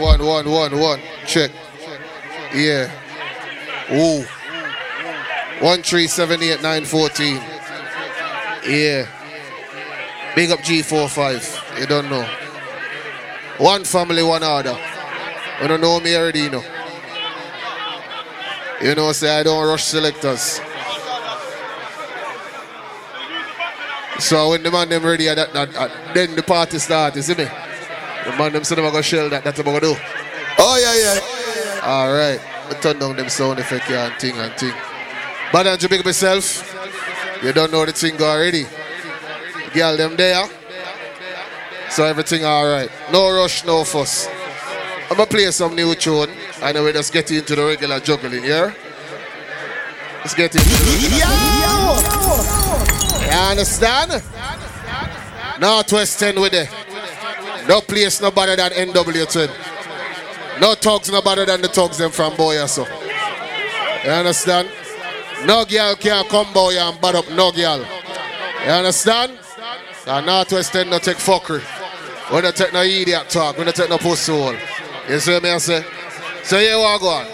one, one, one, one, one. Check. Yeah. Ooh. One three seven eight nine fourteen. Yeah. Big up G four five. You don't know. One family, one order. You don't know me already, you know. You know, say I don't rush selectors. So when the man them ready, that, that, that, then the party start, you see me? The man them say them gonna shell that, that's what I'm gonna do. Oh, yeah, yeah. Alright. I turn down them sound effect here and thing and thing. But then you big up yourself. You don't know the thing already. Girl them there. So everything alright. No rush, no fuss. I'm gonna play some new tune and then we just get into the regular juggling, yeah? Let's get into the You understand? Northwest 10 with it. No place no better than NW10. No thugs no better than the thugs them from Boya so. You understand? No girl can come boy and bad up no girl. You understand? So Northwest 10 no take fuckery. We don't take no idiot talk. We don't take no pussy hole. You see me I say? So here we go on.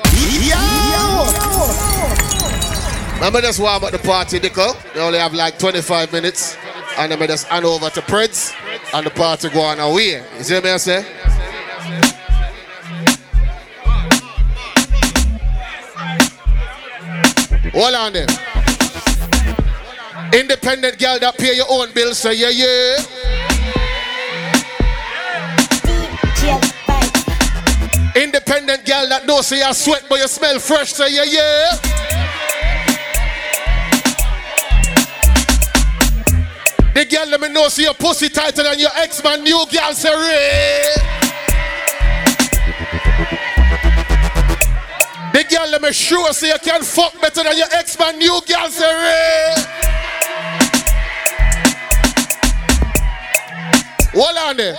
Remember just warm up the party, Dico? They only have like 25 minutes. And then we just hand over to Preds and the party go on away. You see me I say? Hold on there. Independent girl that pay your own bills, say yeah, yeah. Independent girl that know say you sweat but you smell fresh, say yeah, yeah. The girl let me know see your pussy tighter than your ex-man, new girl say. The girl let me sure say you can fuck better than your ex-man, new girl say. Hold on there.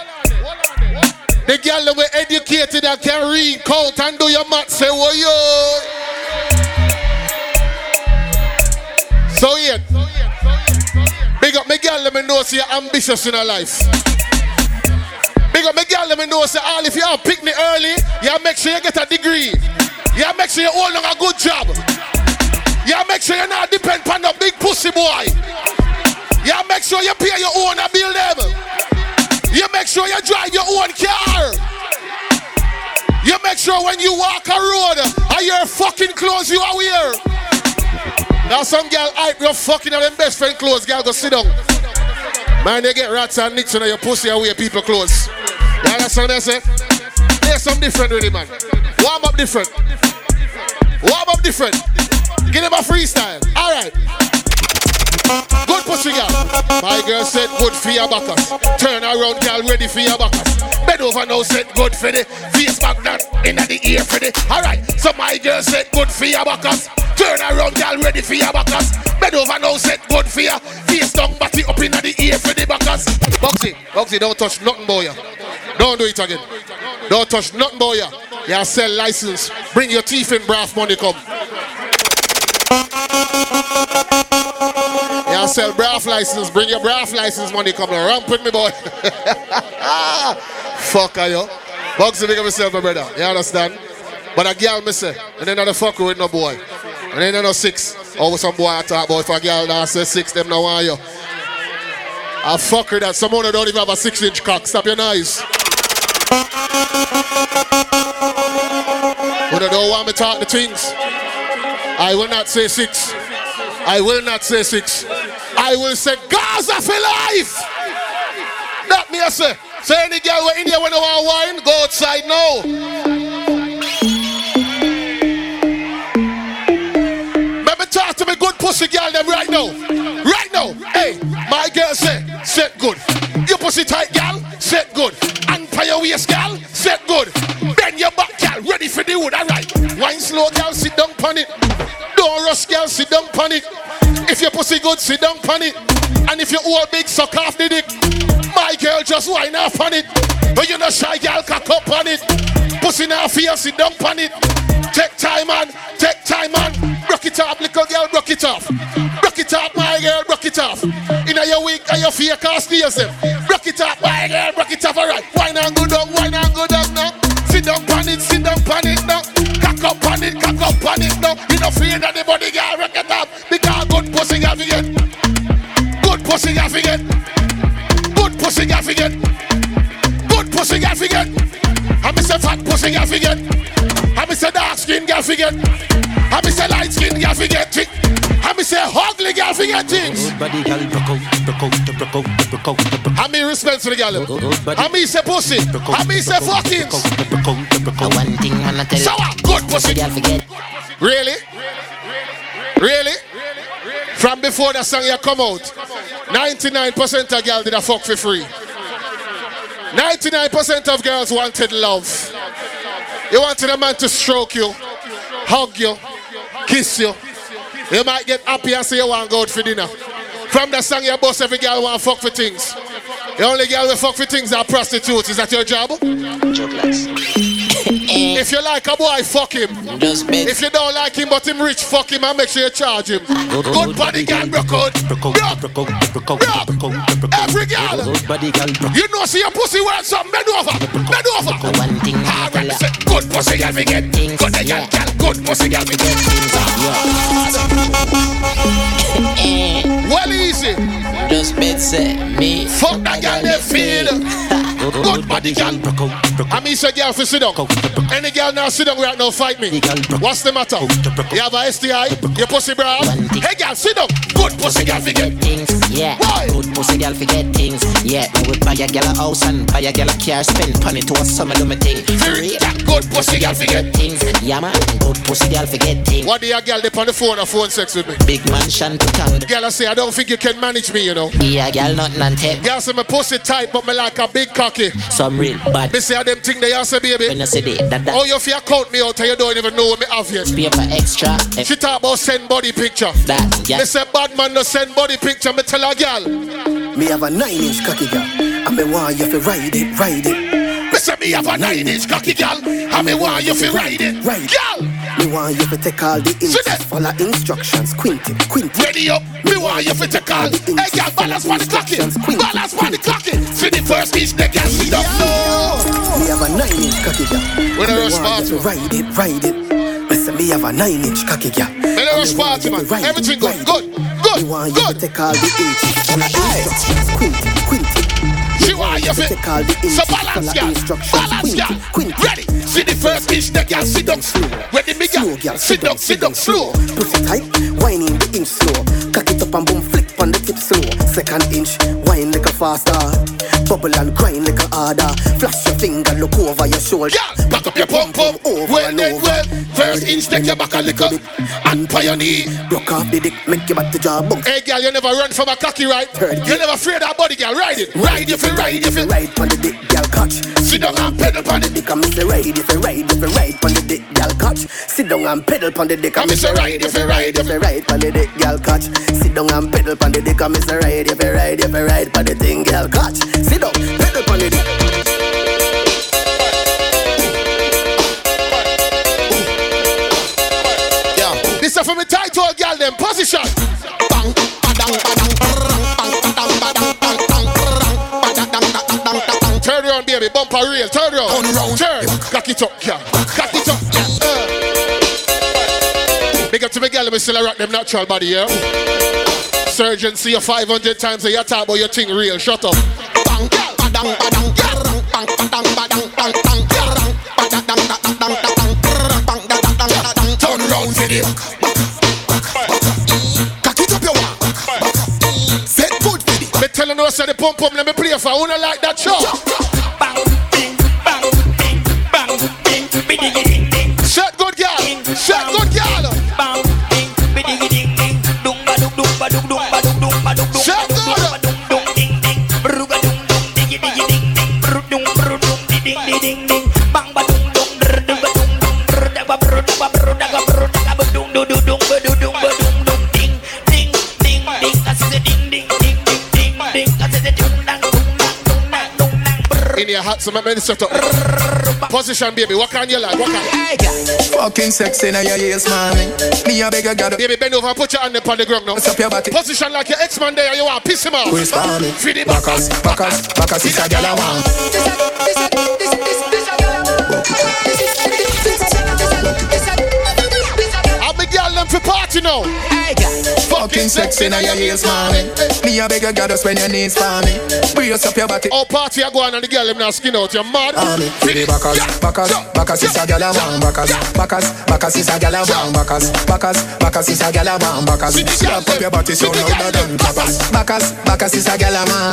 The girl that were educated and can read, count, and do your math, say, what yo? Girl, let me know say you're ambitious in her life. Big up my girl, let me know say all if you have picnic early, you make sure you get a degree. You make sure you hold on a good job. You make sure you not depend on a big pussy boy. You make sure you pay your own and build them. You make sure you drive your own car. You make sure when you walk a road, are your fucking clothes you are wear. Now some girl hype your fucking of them best friend clothes, girl go sit down. Man, they get rats and nicks on your pussy and wear people clothes. You understand what I say? There's some different really, man. Warm up different. Warm up different. Give them a freestyle. All right. Good pussy girl. My girl said good for your backers. Turn around, girl, ready for your backers. Bend over now, said good for the face magnet in the ear for the. Alright, so my girl said good for your backers. Turn around, girl, ready for your backers. Bend over now, said good for your face down, body up in the ear for the backers. Boxy, Boxy, don't touch nothing, boy. Don't do it again. Don't touch nothing, boy. You sell license. Bring your teeth in, brass money come. Yeah, sell braff license. Bring your braff license money. Come ramp with me, boy. Fuck are you? Bugsy, big up yourself, my brother. You understand? But a girl, me say, and then not fuck with no boy. And then no six. Over some boy I talk about. If a girl that say six, them now want you. I fuck her that. someone don't even have a six inch cock. Stop your noise. But don't want me talk the things. I will not say six. I will not say six. I will say Gaza for life. That me I say. Say any girl in here when I want wine, go outside now. Pussy girl them right now. Right now. Hey, my girl say, set good. Your pussy tight girl, set good. Your waist girl, set good. Bend your back girl, ready for the wood, alright. Wine slow girl, sit down on it. Don't rush girl, sit down on it. If your pussy good, sit down on it. And if you all big, suck off the dick. My girl, just whine off on it. But you know shy girl, cock up on it. Pussy now feel, sit down on it. Take time, man. Take time, man. Rock it rock it off. Rock it off, my girl, rock it off. In a your wig, are your fear cast yourself. Rock it off, my girl, rock it off, alright. Wine and go down, wine and go down now. Sit down on it, sit down on it now. Cock up on it, cock up on it now. You don't fear that the body girl rock it off. Because good pussy you forget. Good pussy you forget. Good pussy you forget. Good pussy you forget. I miss a fat pussy you forget. I miss a dark skin you forget. I miss a light skin you forget broke out, broke out, broke out. I mean respect to the girl. I mean say pussy. I mean say fuckings. One thing I'ma tell So what? Good pussy. Girl. Really? Really? From before the song you come out, 99% of girls did a fuck for free. 99% of girls wanted love. You wanted a man to stroke you, hug you, kiss you. You might get happy and say you want to go out for dinner. From the song you boss, every girl want to fuck for things. The only girl will fuck for things are prostitutes. Is that your job? If you like a boy, fuck him. Just bet. If you don't like him but him rich, fuck him and make sure you charge him. Good body girl, broke out. Broke. Broke. Every girl. Body girl, You know, see your pussy wear some bend over. Bend over. One thing I'ma Alright, tell ya. say, Good pussy girl, we get. Things, Good girl, yeah. girl. Good pussy girl, we get. Well, easy. Just bet say me. Fuck that girl, they feel. Good body girl. I mean, say girl for sit down. Any girl now sit down right now, fight me. What's the matter? You have a STI? Your pussy brown? Hey girl, sit down. Good pussy girl, get. Things, yeah. Why? Good pussy girl forget things, yeah. We would buy a girl a house and buy a girl a car, spend money to a summer do my thing. Good pussy girl, we get. Things, yeah man. Good pussy girl forget things. What do you girl dip on the phone or phone sex with me? Big mansion to town. Girl, I say, I don't think you can manage me, you know. Yeah, girl nothing and take Girl say my pussy tight, but me like a big cocky. Some real bad. Me say I them thing they answer, When baby. you see the that Oh, that you fear count me out and you don't even know what me have yet. paper extra, eh, She talk about send body picture. that yeah. Me say bad man no send body picture. Me tell a girl. Me have a nine inch cocky girl, and me want you to ride it, ride it. Me say me have a nine inch cocky girl, and me want you to ride it. Right. Girl, Me want you to take all the inches, follow instructions, quint it, quint it. ready up. Me want you to take all. Hey girl, balance on the clocky. Balance on the clocky. See the first inch, the girl see the floor. Me have a nine inch cocky girl, When I rush want you to party. ride it, ride it. Me say me have a nine inch cocky girl. No and rush party, man. Everything good, good, good, Me want you to good. take all the inches, follow instructions, quint it, quint. She want you to Take all the So inches, balance, girl. instructions, Balance, girl. it, quint it. Ready. See the first inch, the girl sit down slow. Ready, Slow, girl. Sit down, sit down, slow. Pussy tight, whining the inch slow. Cock it up and boom, flick on the tip slow. Second inch, wine like a faster. Bubble and grind like a harder. Flash your finger, look over your shoulder. Girl, back up your pump pump. Over Well, and over. well. First inch, take your back a little. And by your knee. Broke off the dick, make your back to jaw bump. Hey, girl, you never run from a cocky, right? Third. You never afraid that body, girl. Ride it. Ride if you ride if you. Ride on the dick, girl, catch. Sit down and pedal on it. Dick, I miss ride if you ride, if you ride on the dick, girl, catch. Sit down and pedal on the dick, I miss a ride if you ride, if you ride on the dick, girl, catch. Sit down and pedal on the dick, I miss a ride if you ride, if you ride on the thing, girl, catch. Sit down, pedal on the. Yeah. This is for me title girl, them position. Bang, badang, badang, bang, badang, badang, bang, bang, badang, dang, dang, dang, dang, dang, dang. Turn around, baby, bumper real, turn around. Turn. Cock it up, girl. Cock it up, girl. Uh. Big up to me girl, me still rock them natural body, yeah? Surgeon see you 500 times and you talk about your thing real. Shut up. Set good for it. Me telling you, say the pump pump, let me play for. Who not like that show? In your hat, so make me set up. Position, baby. What can you like? What can? Fucking sexy now your ears, mommy. Me a beg a god. Baby, bend over and put your hand up on the ground now. What's up your body? Position like your ex-man there, you want piss him off. Where's mommy? Feed it Backers, backers, backers, it's a gal I want. I'm the girl them for party now. Fucking looking sexy now your heels, mommy. Me a beg you, gotta spend your knees for me. Brace up your body. Oh, party I go on and the girl them now skin out. You mad? Mommy, for the backers, backers, backers is a gyal a man, backers, backers, backers is a gyal a man, backers, backers, backers is a gyal a man, backers. Slap up your body so louder than clappers. Backers, backers is a gyal a man,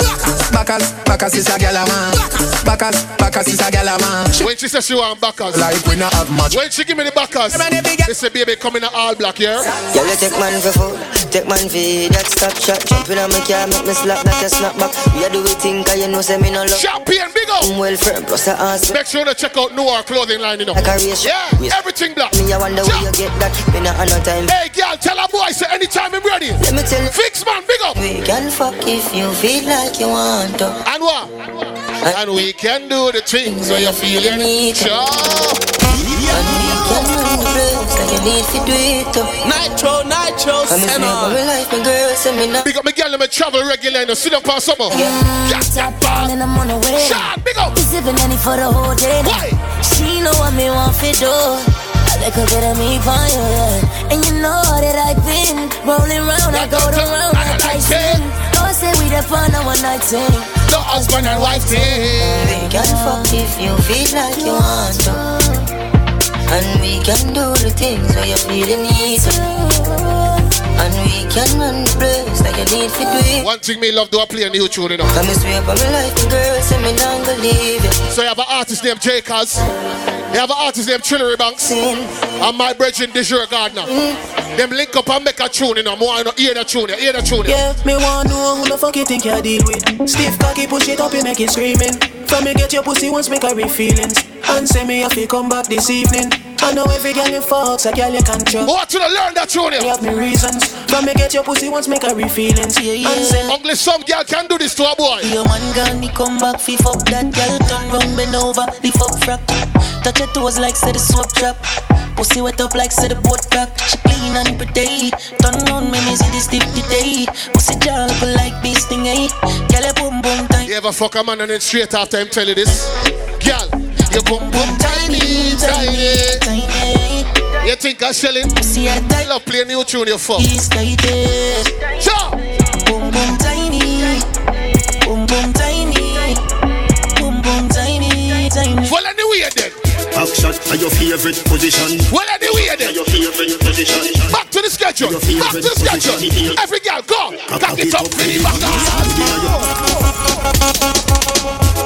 backers, backers is a gyal a man, backers, backers is a gyal a man. When she says she want backers. Like we not have much. When she give me the backers, they say baby come in all black, yeah? Girl, you take man for food, take man for that stop shot. Jumping on my car, make me slap that a snap back. We a do we think, cause you know say me no love. Champion, big up. I'm well firm, plus a ass. Make sure to check out Noir clothing line, you know. Like a race. Yeah, everything black. Me, I wonder where you get that. Me not have no time. Hey, girl, tell a boy, say anytime I'm ready. Let me tell you. Fix man, big up. We can fuck if you feel like you want to. And what? And and we can do the things where you're it. Sure. Nytro, Nytro, send on. Big up my girl, let me travel regularly. in sit city of Pan Summer. Yeah, yeah. down and I'm on the way. Shot, big up. Be sipping any for the whole day. Why? She know what me want for do. Like a bit of me fire, yeah. And you know that I've been rolling round, I go around like I, I like 10. Oh, say we the fun, I want the husband and wife thing. We can fuck if you feel like you want to. And we can do the things where you feel the need to. And we can run the place like you need to do it. One thing me love do I play a new tune, you know. Come and swear by my life, my girl, say me not gonna leave you. So you have an artist named J. Cuz. You have an artist named Trillery Banks. Sin. And my brethren, Desire Gardner. Them link up and make a tune, you know. More I know, hear the tune, you hear the tune. Yeah, me want to know who the fuck you think you deal with. Stiff cocky, push it up, you make it screaming. From me get your pussy once, make her real feelings. And say me if you come back this evening. I know every girl you fuck, a girl you can trust. What to learn that tune, you You have me reasons. From me get your pussy once, make her real feelings. Yeah, yeah. And say Only some girl can do this to a boy. Your man girl, me come back, fi fuck that girl. Turn round, bend over, the fuck frack. Touch your toes like say the soap trap. Pussy wet up like say the boat crack. She clean and pretty. Turn round, me me see the stiff today. Pussy jar look like beast sting, eh? Girl, your boom boom tight. You ever fuck a man and then straight after him tell you this? Girl, your boom boom tiny, tiny. Tiny. You think I'm shelling? Pussy a I love playing new tune, you fuck. He's tight. Sure. Boom boom tiny. Back shot are your favorite position. Well, anyway then. Your favorite position. Back to the schedule. Back to the schedule. Every girl, go. Cock it up the back.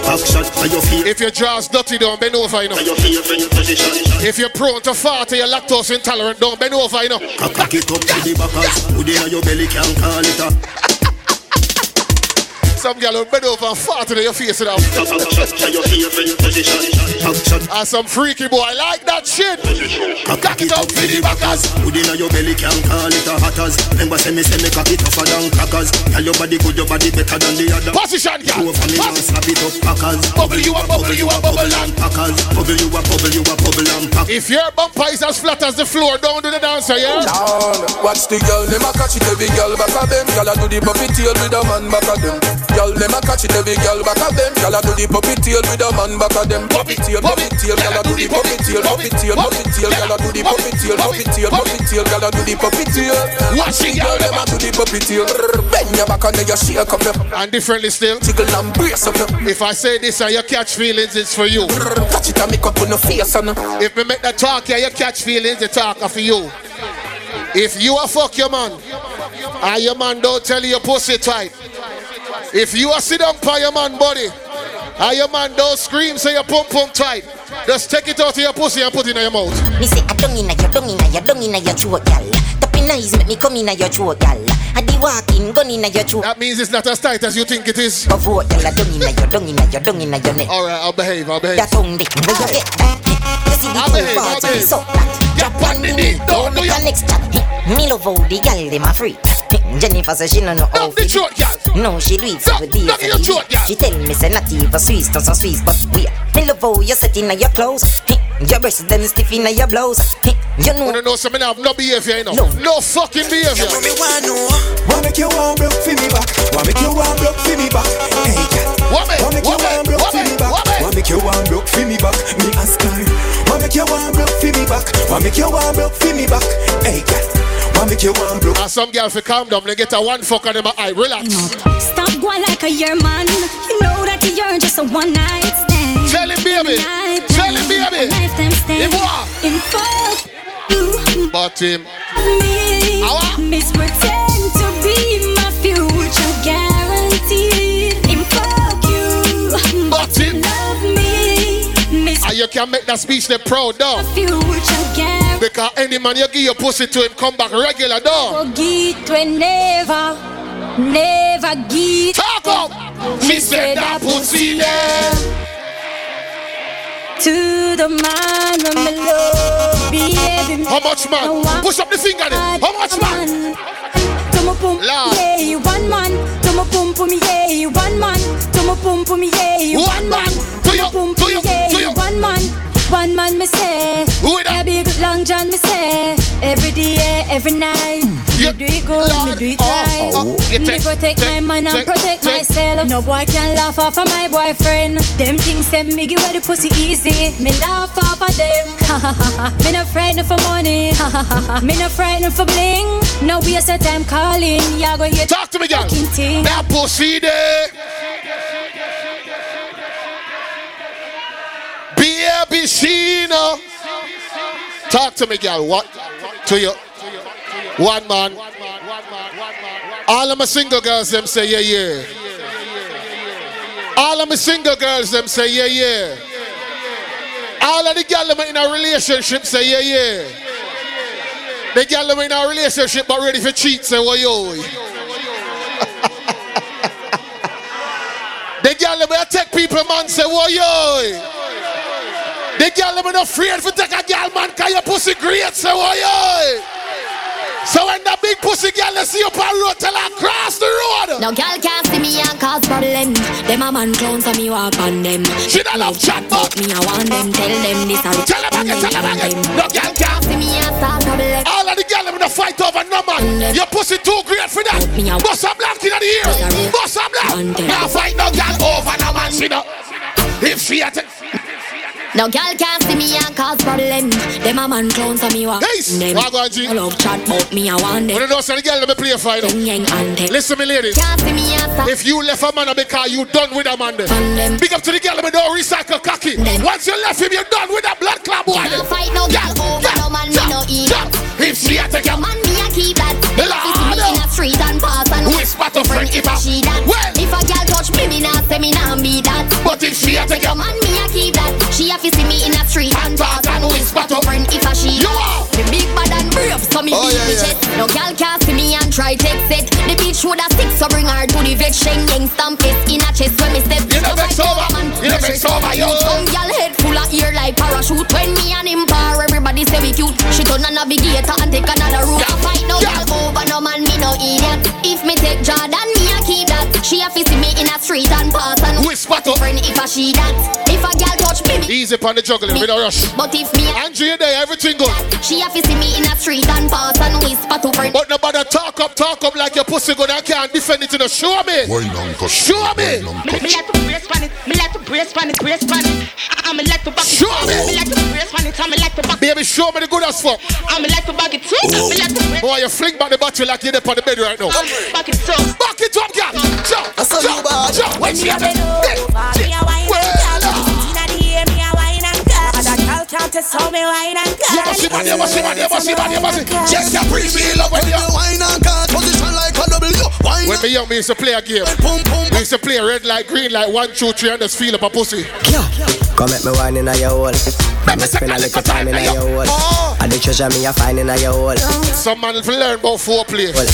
Back shot are your favorite. If your draw's dirty, don't bend over, you know. Your favorite position. If you're prone to fart or you're lactose intolerant, don't bend over, you know. Cock it up to the backers. Put in your belly can call it a. Some girl will bend over and fart in your face, you know. Back shot are your favorite position. Back shot. And some freaky boy like that shit. Cock it up for the backers. Put in your belly can call it a hatters. Remember say me say me cock it tougher than crackers. Tell your body good, your body better than the other. Position, girl. Go for me now, Pos- slap it up, packers. Bubble you a bubble, you a bubble and packers. Bubble you a bubble, you a bubble and pack. If your bumper is as flat as the floor, don't do the dancer, yeah? Down. Watch the girl, them a catch it every girl back of them. Girl a do the puppy tail with a man back of them. Girl, them a catch it every girl back of them. Girl a do the puppy tail with a man back of them. Puppy tail, puppy tail, girl a do the puppy tail, puppy tail, puppy tail, girl a do the puppy tail, puppy tail, puppy tail, girl a do the puppy tail. Watch the girl, them a do the puppy tail. Bend your back and then you shake up your And differently still, tickle and brace up if I say this and you catch feelings, it's for you. Catch it and make up on the face and. If me make that talk here, you catch feelings, the talk are for you. If you a fuck your man, and your man don't tell you your pussy tight. If you are sit down by your man body, and your man don't scream say your pump pump tight, just take it out of your pussy and put it in your mouth. Me say I don't inna your, don't inna your, don't inna your throat, gal. Tapping eyes make me come inna your throat, gal. I walking, gun inna your throat. That means it's not as tight as you think it is. Go vote, gal. I don't inna your, don't inna your, don't inna your neck. Alright, I'll behave, I'll behave. That tongue dick, where you get that? You see the I'll two behave, I'll parts of the behave. suck that. Yeah, Japan pan in it, don't don't do do ya. your next chat. Me love how the gal dem a freak. Jennifer say she no know how the to do throat. No, she do it Knock- for days knock and your days. throat, gal. She tell me say not even Swiss, not some Swiss, but we. Me love how you set inna your clothes. Your breasts them stiff inna your blouse. You know wanna know something I have no behavior, you know. No. No fucking behavior. me want know. Want make you want broke for me back. Want make you want broke for me back. Hey, girl. Woman, Want make you woman, want broke for woman, me back. woman. Want make you want broke for me back. Me ask her. Want make you want broke for me back. Want make you want broke for me back. Hey, girl. What make you want blow? And some girl fi calm down, they get a one fuck on them eye. Relax. Stop going like a year man. You know that you're just a one night stand. Tell him, baby. Night Tell him, baby. A lifetime stand. In fuck you. But him. Me. Awa. Miss pretend you can make that speech they proud though. Because any man you give your pussy to him come back regular though. Never, never get Talk up. Me said that pussy there. to the man when me love. How much man? Push up the finger then. How much man? To my pum, Lord. yeah, one man. To my pum pum, yeah, one man. My pum pum, yeah, One man. To To you, my pum pum, yeah, one man. One man, me say. Who is that? A big long John, me say. Every day, every night. Me do it good, Lord. me do it Oh, right. oh. You Me take- protect take- my man and protect myself. No boy can laugh off of my boyfriend. Them things say me give away the pussy easy. Me laugh off of them. me not frightened for money. me not frightened for bling. No waste of time calling. Y'all go get Talk to me, girl. fucking thing. That pussy there. Baby Sheena. Talk to me, girl. What? To you. One man. All of my single girls, them say, yeah, yeah. All of my single girls, them say, yeah, yeah. All of the girls them in a relationship say, yeah, yeah. The girl them in a relationship but ready for cheat say, well, yo. The girl them take people man say, well, yo. The girl them not afraid for take a girl man cause your pussy great say, well, yo. So when the big pussy girl they see you on road, tell her cross the road. No girl can't see me and cause problem. Them a man clowns and me walk on them. She don't love chat, but Me I want them, tell them this a tell them again, tell them again. No girl can't. See me and start problem. All of the girl them in a fight over no man. Your pussy too great for that. Bust a black in the ear. Bust a black. Now fight no girl over no man. She know. If she at it. No girl can't see me and cause problem. Them a man clowns and me walk on them. what go on, G? I love chat but me I want them. You know the girl let me play a fight. Yang yang and them. Listen me ladies. Can't see me and If you left a man because you done with a man then. them. Big up to the girl let me don't recycle cocky. Them. Once you left him, you're done with that blood club boy. Can't fight no girl over no man, me no eat. If she a take Your man me a keep that. You see me in a street and pass and Whisper to friend if I she that. Well. If a girl touch me, me nah say me nah be that. But if she a take Your your man fi see me in a street and pass and whisper to friend if a she You are. Me big bad and brave, so me Oh, beat yeah, me yeah. chest. No girl can't see me and try take set. The bitch woulda stick, so bring her to the vet. Sheng yang stamp it in a chest when me step. You know No vex over. man, You know no vex over, yo. Some girl head full of ear like parachute. When me and him par, everybody say we cute. She turn a navigator and take another route. Yeah. I fight no Yeah. girl over no man, me no idiot. If me take Jordan, me a keep that. She a fi see me in a street and pass and Whisper to friend if a she that. If a girl touch me, me. Easy upon the juggling, we don't rush. But if me a Andrew, you there, everything good. she a fi see me in a street and pass and whisper to friend. But nobody talk up, talk up like your pussy good. I can't defend it in the show me. Wine and cut. Show me. Me, cut. me like to brace on it, me like to brace on it, brace on it. I'm like to back it Show me. Me like to brace on it, I'm like to back Baby, show me the good as fuck. I'm like to back it too. Me like to brace Boy, you fling back the battery like you're there on the bed right now. back it too. Back it up, girl. Jump, I saw you jump, bad. jump. When she have it. You must see man, you must see man, you must see man, you must see. Just a free me love when When you. you wine and cut, position like a W. Wine When me young, me used to play a game. Pum pum. We used to play red light, green light, one, two, three, and just feel up a pussy. Come make me wine in a your hole. Let me spend a little time in a your hole. Oh. And the treasure me a find in a your hole. Some man will learn about foreplay. Well,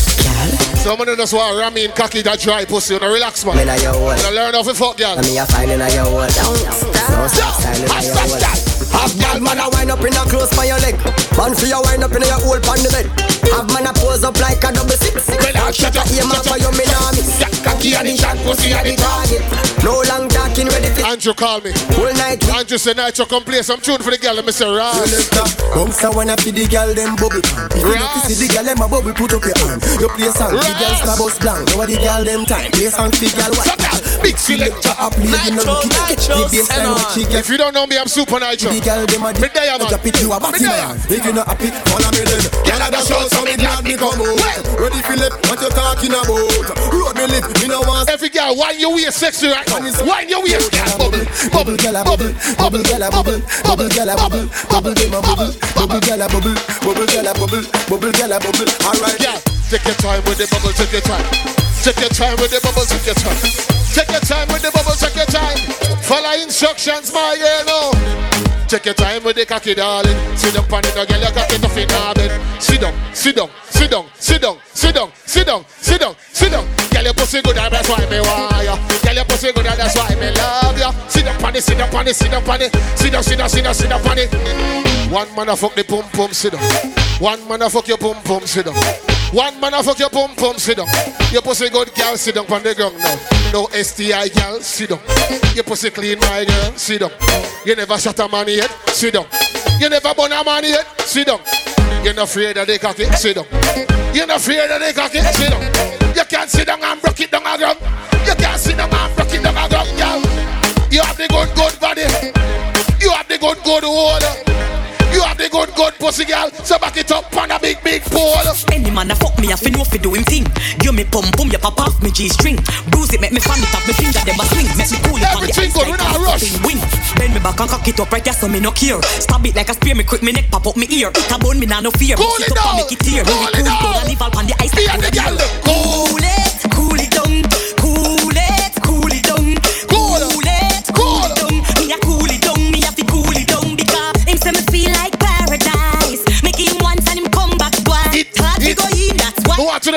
Some man just want to ram in cocky that dry pussy. You know, relax, me man. in a your hole. You know, learn how to fuck, girl. And me a find in a your hole. No stop sign in a your Have girl man a wind up in a close by your leg. Man for your wind up in your old pan the bed. Have man a pose up like a double six. Well, shut up, Aim up for your miss. Cocky and the shot pussy and the target. No long talking ready for Andrew call me. whole night. Andrew said, Night, you come play some tune for the girl. Let me say, Ras. Bounce a wanna feed the girl them bubble. If you to see the girl them a bubble, put up your hand. You play song, the girl Ras. star bus blank. What the girl them time. Play song, the girl up. Big selector. Up, play the no look it. The baseline what she get. If you don't know me, I'm Supa Nytro. The girl them a Me there, man. Drop you a batty man. If you not happy, follow me then shout so me glad me come out. Ready Philip, what you talking about? Road me lit, me no want. Every girl, why you wear sexy right now? Why you wear bubble, bubble, gyal a bubble, bubble, gyal a bubble, bubble, gyal a bubble, bubble, girl, bubble, bubble, girl, bubble, bubble, girl, bubble, bubble, a bubble. All right, yeah. Take your time with the bubble, take your time. Take your time with the bubble, take your time. Take your time with the bubble, take your time. Follow instructions, my girl. Take your time with the cocky, darling. Sit down, pan it, no girl, you cocky tough in bed. Sit down, sit down, sit down, sit down, sit down, sit down, sit down, sit down. Girl, your pussy good, and that's why me want ya. Girl, your pussy good, and that's why me love ya. Sit down, pan it, sit down, pan it, sit down, pan it. Sit down, sit down, sit down, sit down, pan it. One man a fuck the pum pum, sit down. One man a fuck your pum pum, sit down. One man fuck your pum pum, sit down. Your pussy good, girl, sit down on the ground now. No STI, girl, sit down. Your pussy clean, my girl, sit down. You never shot a man yet, sit down. You never burn a man yet, sit down. You're not afraid of the cocky, sit down. You're not afraid of the cocky, sit down. You can't sit down and broke it down a pussy girl, so back it up on a big, big pole. Any man a fuck me, I fi know fi do him thing. Give me pum pum, you pop off me G string. Bruise it, make me fan it up, me finger them a swing. Make me cool it on the ice like a rush. Wing. Bend me back and cock it up right there, so me no care. Stab it like a spear, me quick me neck pop up me ear. It a bone me nah no fear. Cool it, it down, make it tear. cool it down. Cool it down, on the ice. Be the girl, cool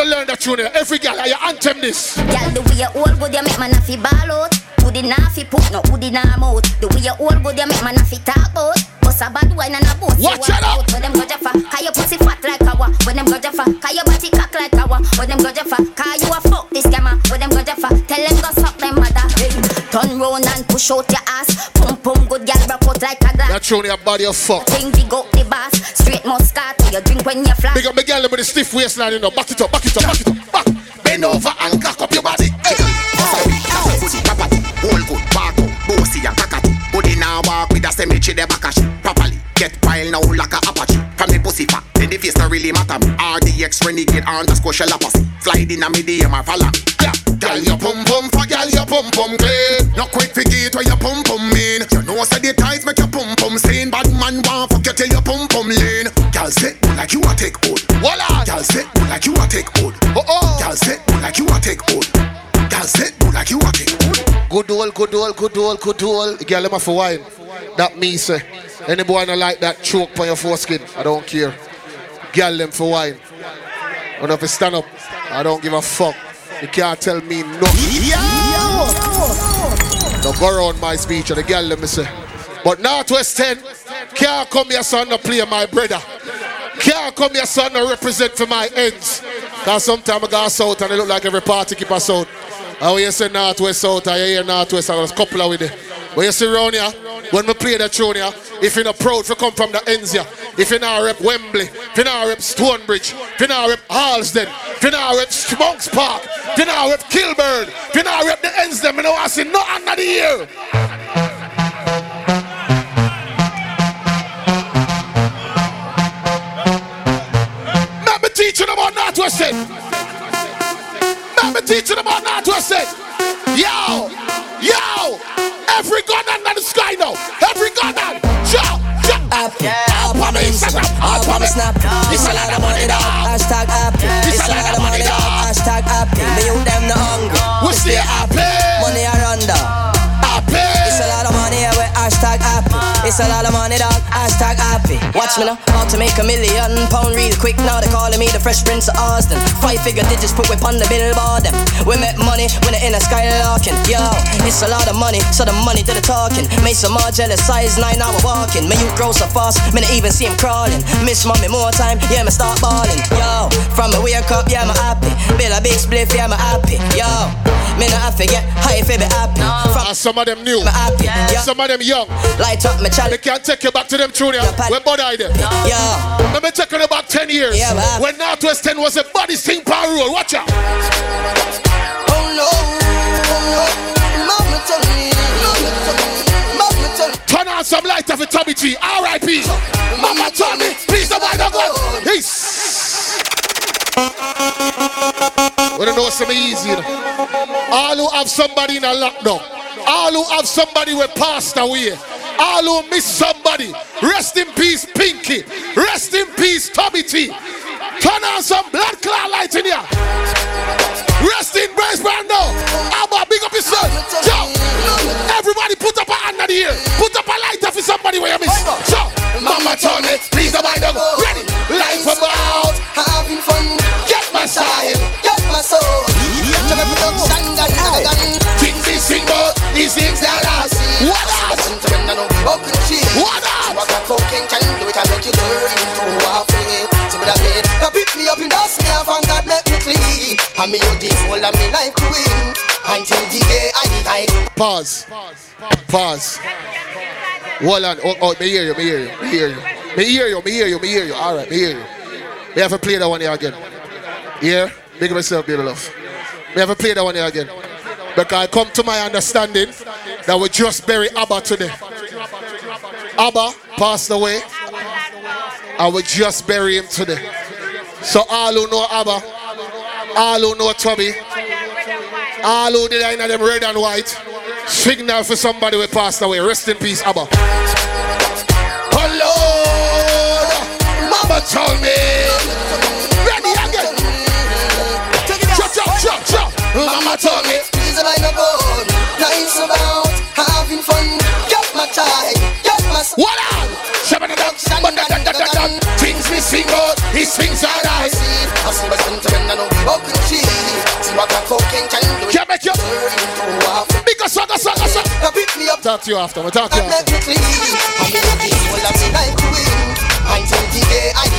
to learn that tune here. Every girl, I anthem this. Girl, the way you hold good, you make man a fi ball out. Hoodie nah fi put no hoodie nah mouth. The way you hold good, you make man a fi talk out. Bust a bad wine and a boat. Watch it out. When them go jaffa, cause your pussy fat like a wa. When them go jaffa, cause your body cock like a wa. When them go jaffa, cause you a fuck this scammer. When them go jaffa, tell them go suck them mother. Hey, turn round and push out your ass. Pum pum good girl, rock out like a glass. That tune your body a fuck. Thing big up the bass, straight Moscato. You drink when you fly. Big up my girl with the stiff waistline, you know. Back it up, back it up, back it up, back. Bend over and cock up your body. Hey. Hold good, walk out, bossy and cockatoo. Body now walk with a cemetery, the back properly. Get pile now like a apache. From the pussy fat, then the face not really matter. RDX renegade underscore shell opposite. Fly in a medium or falla. Yeah, girl your pum pum for girl your pum pum clean. No quick forget where your pum pum mean. You know say the ties make your pum pum seen. Bad man want fuck you till your pum pum lean. Say like you a take hold. Voila. Girl say like you a take hold. Oh oh. Girl say like you a take hold. Girl say like you a take hold. Good old, good old, good old, good old. Girl, them for wine. That me say. Any boy not like that choke on your foreskin. I don't care. Girl, them for wine. When if you stand up, I don't give a fuck. You can't tell me nothing. Don't go around my speech and the girl let me say. But Northwest 10 can't come here son to play my brother. Can't come here son to represent for my ends. Cause sometimes I go south and it look like every party keep us out. And when you say Northwest South, I hear Northwest, I was couple with it. When you see around here, when we play the tune here, if you're not proud to come from the ends here, if you're not rep Wembley, if you're not rep Stonebridge, if you're not rep Harlesden, if you're not rep Monks Park, if you're not rep Kilburn, if you're not rep the ends them, you know I see no under the year. Teach you about Northwest End. Let me teach you about Northwest End. Yo, yo, every gun under the sky now. Every gun on. Jump, jump. Up, up on my Instagram, up on my Snap. It's a lot of money, dog. Hashtag up. It's a lot of money, dog. Hashtag happy. Me you them no hunger. We stay happy. It's a lot of money, dog. Hashtag happy. Watch me now, how to make a million pound real quick. Now they calling me the Fresh Prince of Austin. Five figure digits put whip on the billboard. Them. We make money when they in a skylarking. Yo, it's a lot of money, so the money to the talking. Make some more jealous size nine hour walking. Me you grow so fast, me not even see him crawling. Miss mommy more time, yeah me start balling. Yo, from me wake up, yeah me happy. Bill a big spliff, yeah me happy. Yo, me not have to get high if be happy. From And some of them new. happy. Yeah. Some of them young. Light up my They chalice. can't take you back to them tune here. When body I them. Yo, Let me take you back 10 years. Yeah, man. when Northwest 10 was a body thing power rule. Watch out. Oh no, oh no, mama tell me, mama tell me, mama tell me. Turn on some light of a Tommy T. R.I.P. Mama told me, please don't mind the Peace. wanna know some easy. you know. All who have somebody in a lockdown. All who have somebody who passed away. All who miss somebody. Rest in peace, Pinky. Rest in peace, Tommy T. Turn on some blood clot light in here. Rest in Brace Brando. Abba, big up yourself. Jump. Everybody put up a hand in the air. Put up a lighter for somebody where you miss. So, Mama me, please don't mind them. Ready? Life about having fun. Get my style. My soul. To the production, gun, gun, gun. Things they sing about, these things that last. What else? Open cheek. What else? What that cocaine can do it, I make you turn into a fake. See me that bed. Now pick me up in dust me off and God make me clean. And me you the full of me life queen. Until the day I die. Pause. Pause. Hold on. Oh, oh, me hear you, me hear you, me hear you. Me hear you, me hear you, me hear you. All right, me hear you. Me have to play that one here again. Yeah? Big myself, baby love. Have to play that one here again. Because I come to my understanding that we just bury Abba today. Abba passed away. I we just bury him today. So all who know Abba, all who know Tommy, all who did in them red and white, signal for somebody who passed away. Rest in peace, Abba. Oh Lord, Mama told me. Chop, chop. Mama told me. Please I no good? Nice about having fun. Get my tie. Get my What shabba-da-dum-dum-dum. Things we sing out, he sings alright. I see my sentiment and no open cheek. See what cocaine can do. Can make you up, us up, us pick me up. Talk to you after, we'll talk to you after. I'm in the full of me like queen. Until the day I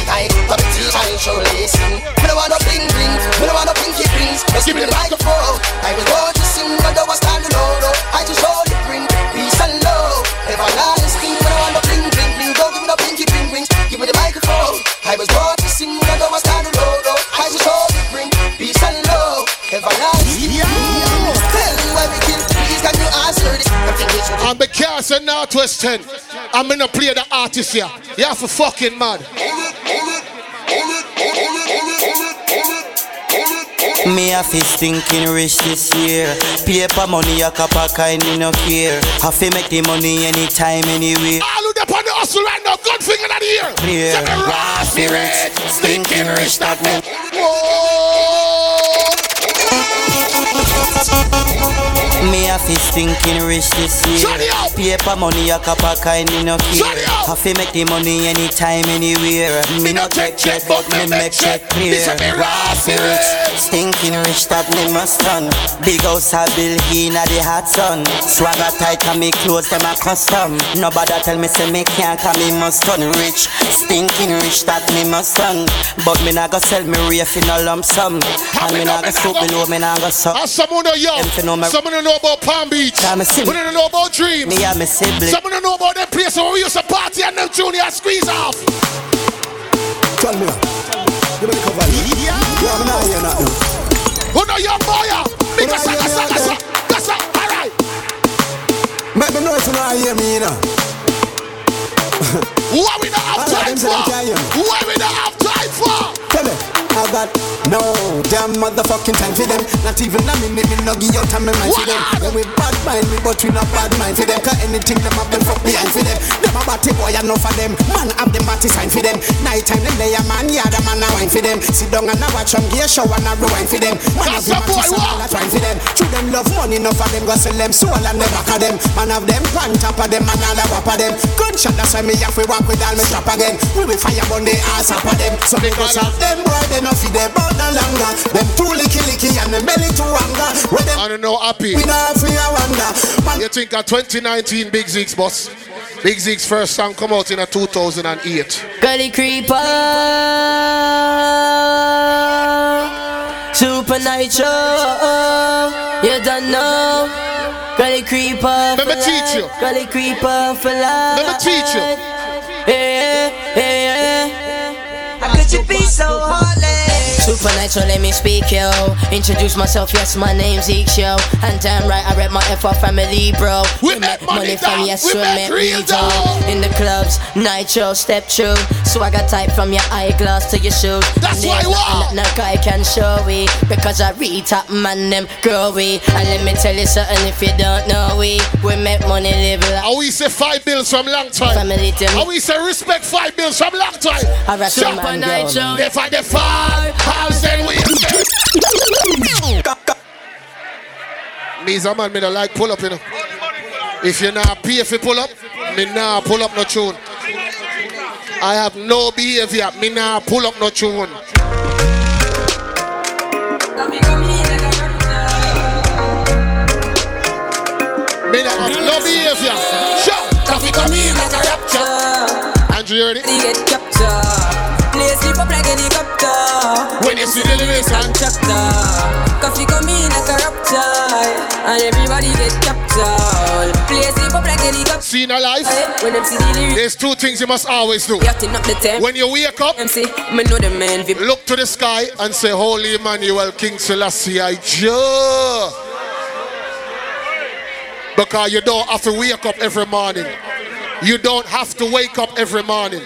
but the tea I shall listen. Me no want no bling bling, me no want no pinky rings. Just give me the microphone. I was born to sing, but I was standing low. I just hold it, bring peace and love. Everlasting, me no want no bling bling bling. Don't give me no pinky bling rings. Give me the microphone. I was born to sing, but I was standing low. I just hold it, bring peace and love. Everlasting. Tell me why we kill. Please can you answer this? I'm the Carson Northwest 10. I'm gonna play the artist here. You have to fucking mad. Me a fist thinking rich this year. Paper money a cup of kind me no care. Have to make the money anytime, anywhere. All who dep on the hustle right now, good finger in the ear. Clear. Raw spirit, stinking rich that me. Me a fist thinking rich this year. Paper money a cup of kind me no care. Have to make the money anytime, anywhere. Me no take check, but me make check clear. Raw spirit, stinking rich that me must run. Big house a bill in a the hot sun. Swagger tight and me clothes them a custom. Nobody tell me say me can't come me must turn rich. Stinking rich that me must run. But me not go sell me reef in a lump sum. And me not go stoop below me not go suck. Someone know young, someone don't know about Palm Beach, someone don't know about Dreams, Me and my sibling. someone don't know about them places where we used to party and them junior squeeze off. Tell me. Give me the cover. Yeah, I'm not here nothing. Who know young boy? yeah? Big us up, us up, us up, us up, alright. Make them know if you not hear me, you know. What we not have time for? What we not have time for? Tell me, I got no damn motherfucking time for them. Not even a minute, me no give your time and mind for them. Yeah, we bad mind me, but we not bad mind for them. Cause anything them have them fuck behind for them. Them a batty boy, enough for them. Man have them batty sign for them. Night time, them they a man, yeah, the man a wine for them. Sit down and a watch them, gear show and a rewind for them. Man have them batty sign, a wine for them. True them love money, enough for them, go sell them soul and them back of them. Man have them pan top of them, man all a whop of them. Gunshot, that's why me have to walk with all me strap again. We will fire on the ass up of them. So they go shot them boy, they no feed them but no longer. Them too licky licky and them belly too anger. Where them I don't know, happy. we not free a wonder. You think of 2019 Big Zeke's boss? Big Zeke's first song come out in a 2008. Gully creeper, super night show. You don't know. Gully creeper. Let me teach you. Gully creeper for life. Let me teach you. Yeah, yeah, yeah. How could you be so heartless? Supernatural, let me speak, yo. Introduce myself, yes, my name's Zeke, yo. And damn right, I rep my FR family, bro. We, we make money, money from yes, we, we make real dough. In the clubs, nitro, step true. Swagger type from your eyeglass to your shoes. That's why what? No guy can show we because I read top man them growy. And let me tell you something if you don't know we, we make money live like. How oh, we say five bills from long time. Family to How oh, we say respect five bills from long time. I rap Supa Nytro. They find the then we. Me's a man me don't like pull up, you know. If you're not pay if you pull up, me nah pull up no tune. I have no behavior, me nah pull up no tune. Me nah have no behavior. Coffee come in like a rapture. Anju, you ready? Get captured. Up like helicopter. When you see the lyrics and chapter, coffee come in like a rapture, and everybody get captured. Play up like helicopter. See a life, when them see the lyrics, there's two things you must always do. Yachting up the temp. When you wake up, MC, me know the man. Look to the sky and say, Holy Emmanuel, King Selassie, I Jah. Because you don't have to wake up every morning. You don't have to wake up every morning.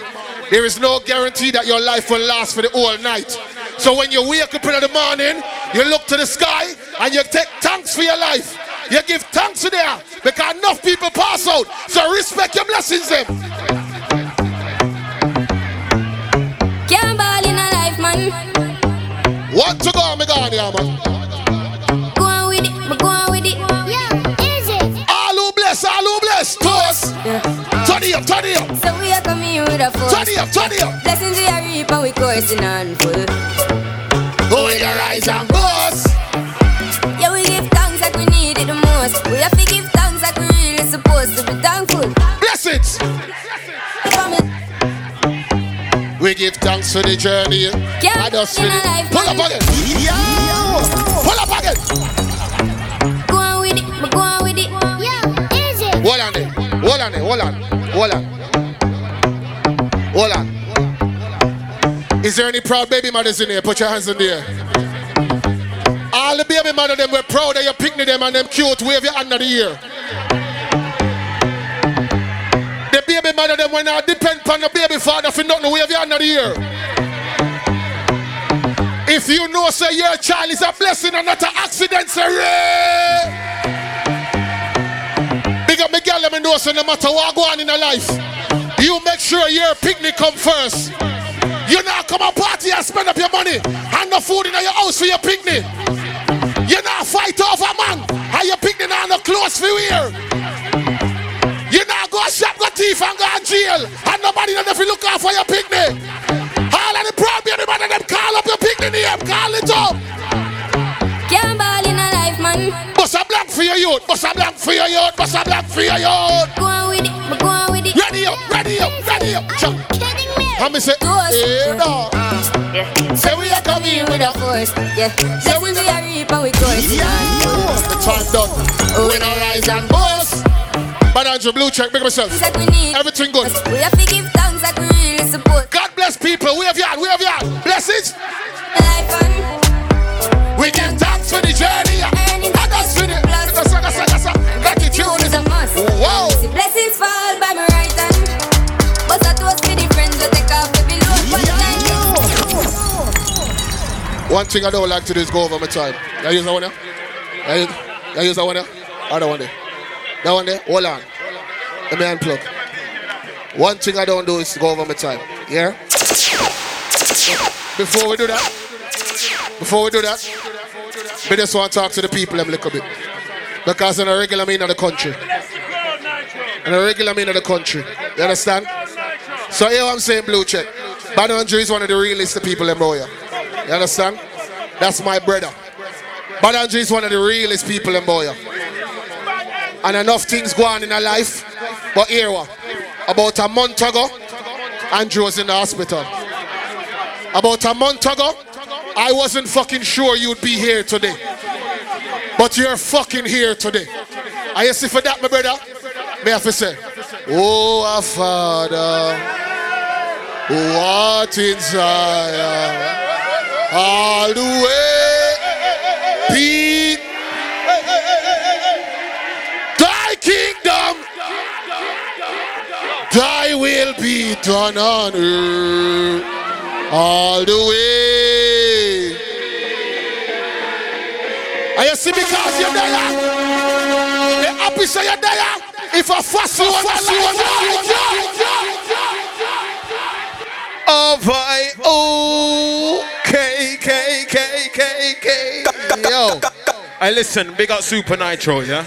There is no guarantee that your life will last for the whole night. So when you wake up in the morning, you look to the sky and you take thanks for your life. You give thanks to there because enough people pass out. So respect your blessings them. Can't ball in a life, man. What to go, me God, yeah, man. Go on with it, go on with it. Yeah, easy. All who bless, all who bless, toast. Yeah. Turn it up, turn it up. So we are coming with a force. Turn it up, turn it up. Blessings we are reap and we coursing on full. Go in the rise and boss. Yeah, we give thanks like we need it the most. We have to give thanks like we really supposed to be thankful. Blessings. We give thanks for the journey. Yeah, I just feel it. Pull up again. Yeah. Pull up again. Go on with it, go on with it. Yeah, easy. Hold on there. Hold on there. Hold on. Hold on. Hold on. Is there any proud baby mothers in here? Put your hands in the air. All the baby mother them were proud that you picnic them and them cute. Wave your hand in the ear. The baby mother them when I depend upon the baby father for nothing. Wave your hand in the ear. If you know say your child is a blessing and not an accident, say know so no matter what go on in a life, you make sure your picnic come first. You not come a party and spend up your money and no food in your house for your picnic. You not fight over man and your picnic and no clothes for wear. You not go shop, go thief and go in jail and nobody not if you look out for your picnic. All of the problem, everybody them call up your picnic name, call it up. Man. Bust a black for your youth, bust a black for your youth, bust a black for your youth. Go on with it, go on with it. Ready up, ready up, ready up. Are you kidding me? How me say, yeah, no. Yeah. Say we are coming with a force. Yeah. Say we are reap and we course. Yeah. The time done. We don't rise and boast. But Andrew Blue check, make myself. Like we need. Everything good. We have to give thanks that we really support. God bless people. We have yard, we have yard. Blessings. Life on. We give thanks for the journey. One thing I don't like to do is go over my time. I use one there? I use that one there? Other one there? That one there? Hold on. Let me unplug. One thing I don't do is go over my time. Yeah? Before we do that, before we do that, we just want to talk to the people a little bit. Because in a regular mean of the country. In a regular mean of the country. You understand? So here I'm saying blue check. Bad Anju is one of the realest people in Boya. You understand? That's my brother. Bad Anju is one of the realest people in Boya. And enough things go on in our life. But here? About a month ago, Anju was in the hospital. About a month ago, I wasn't fucking sure you'd be here today. But you're fucking here today. I see for that, my brother. May I say, Oh, our Father, what in Zion. All the way. Be thy kingdom, thy will be done on earth all the way. You see because you're there? The happy say you're there. If I fast you, fast you, Oh, boy. Oh, K, K, K, K, K. Yo. I listen, big up Supa Nytro, yeah?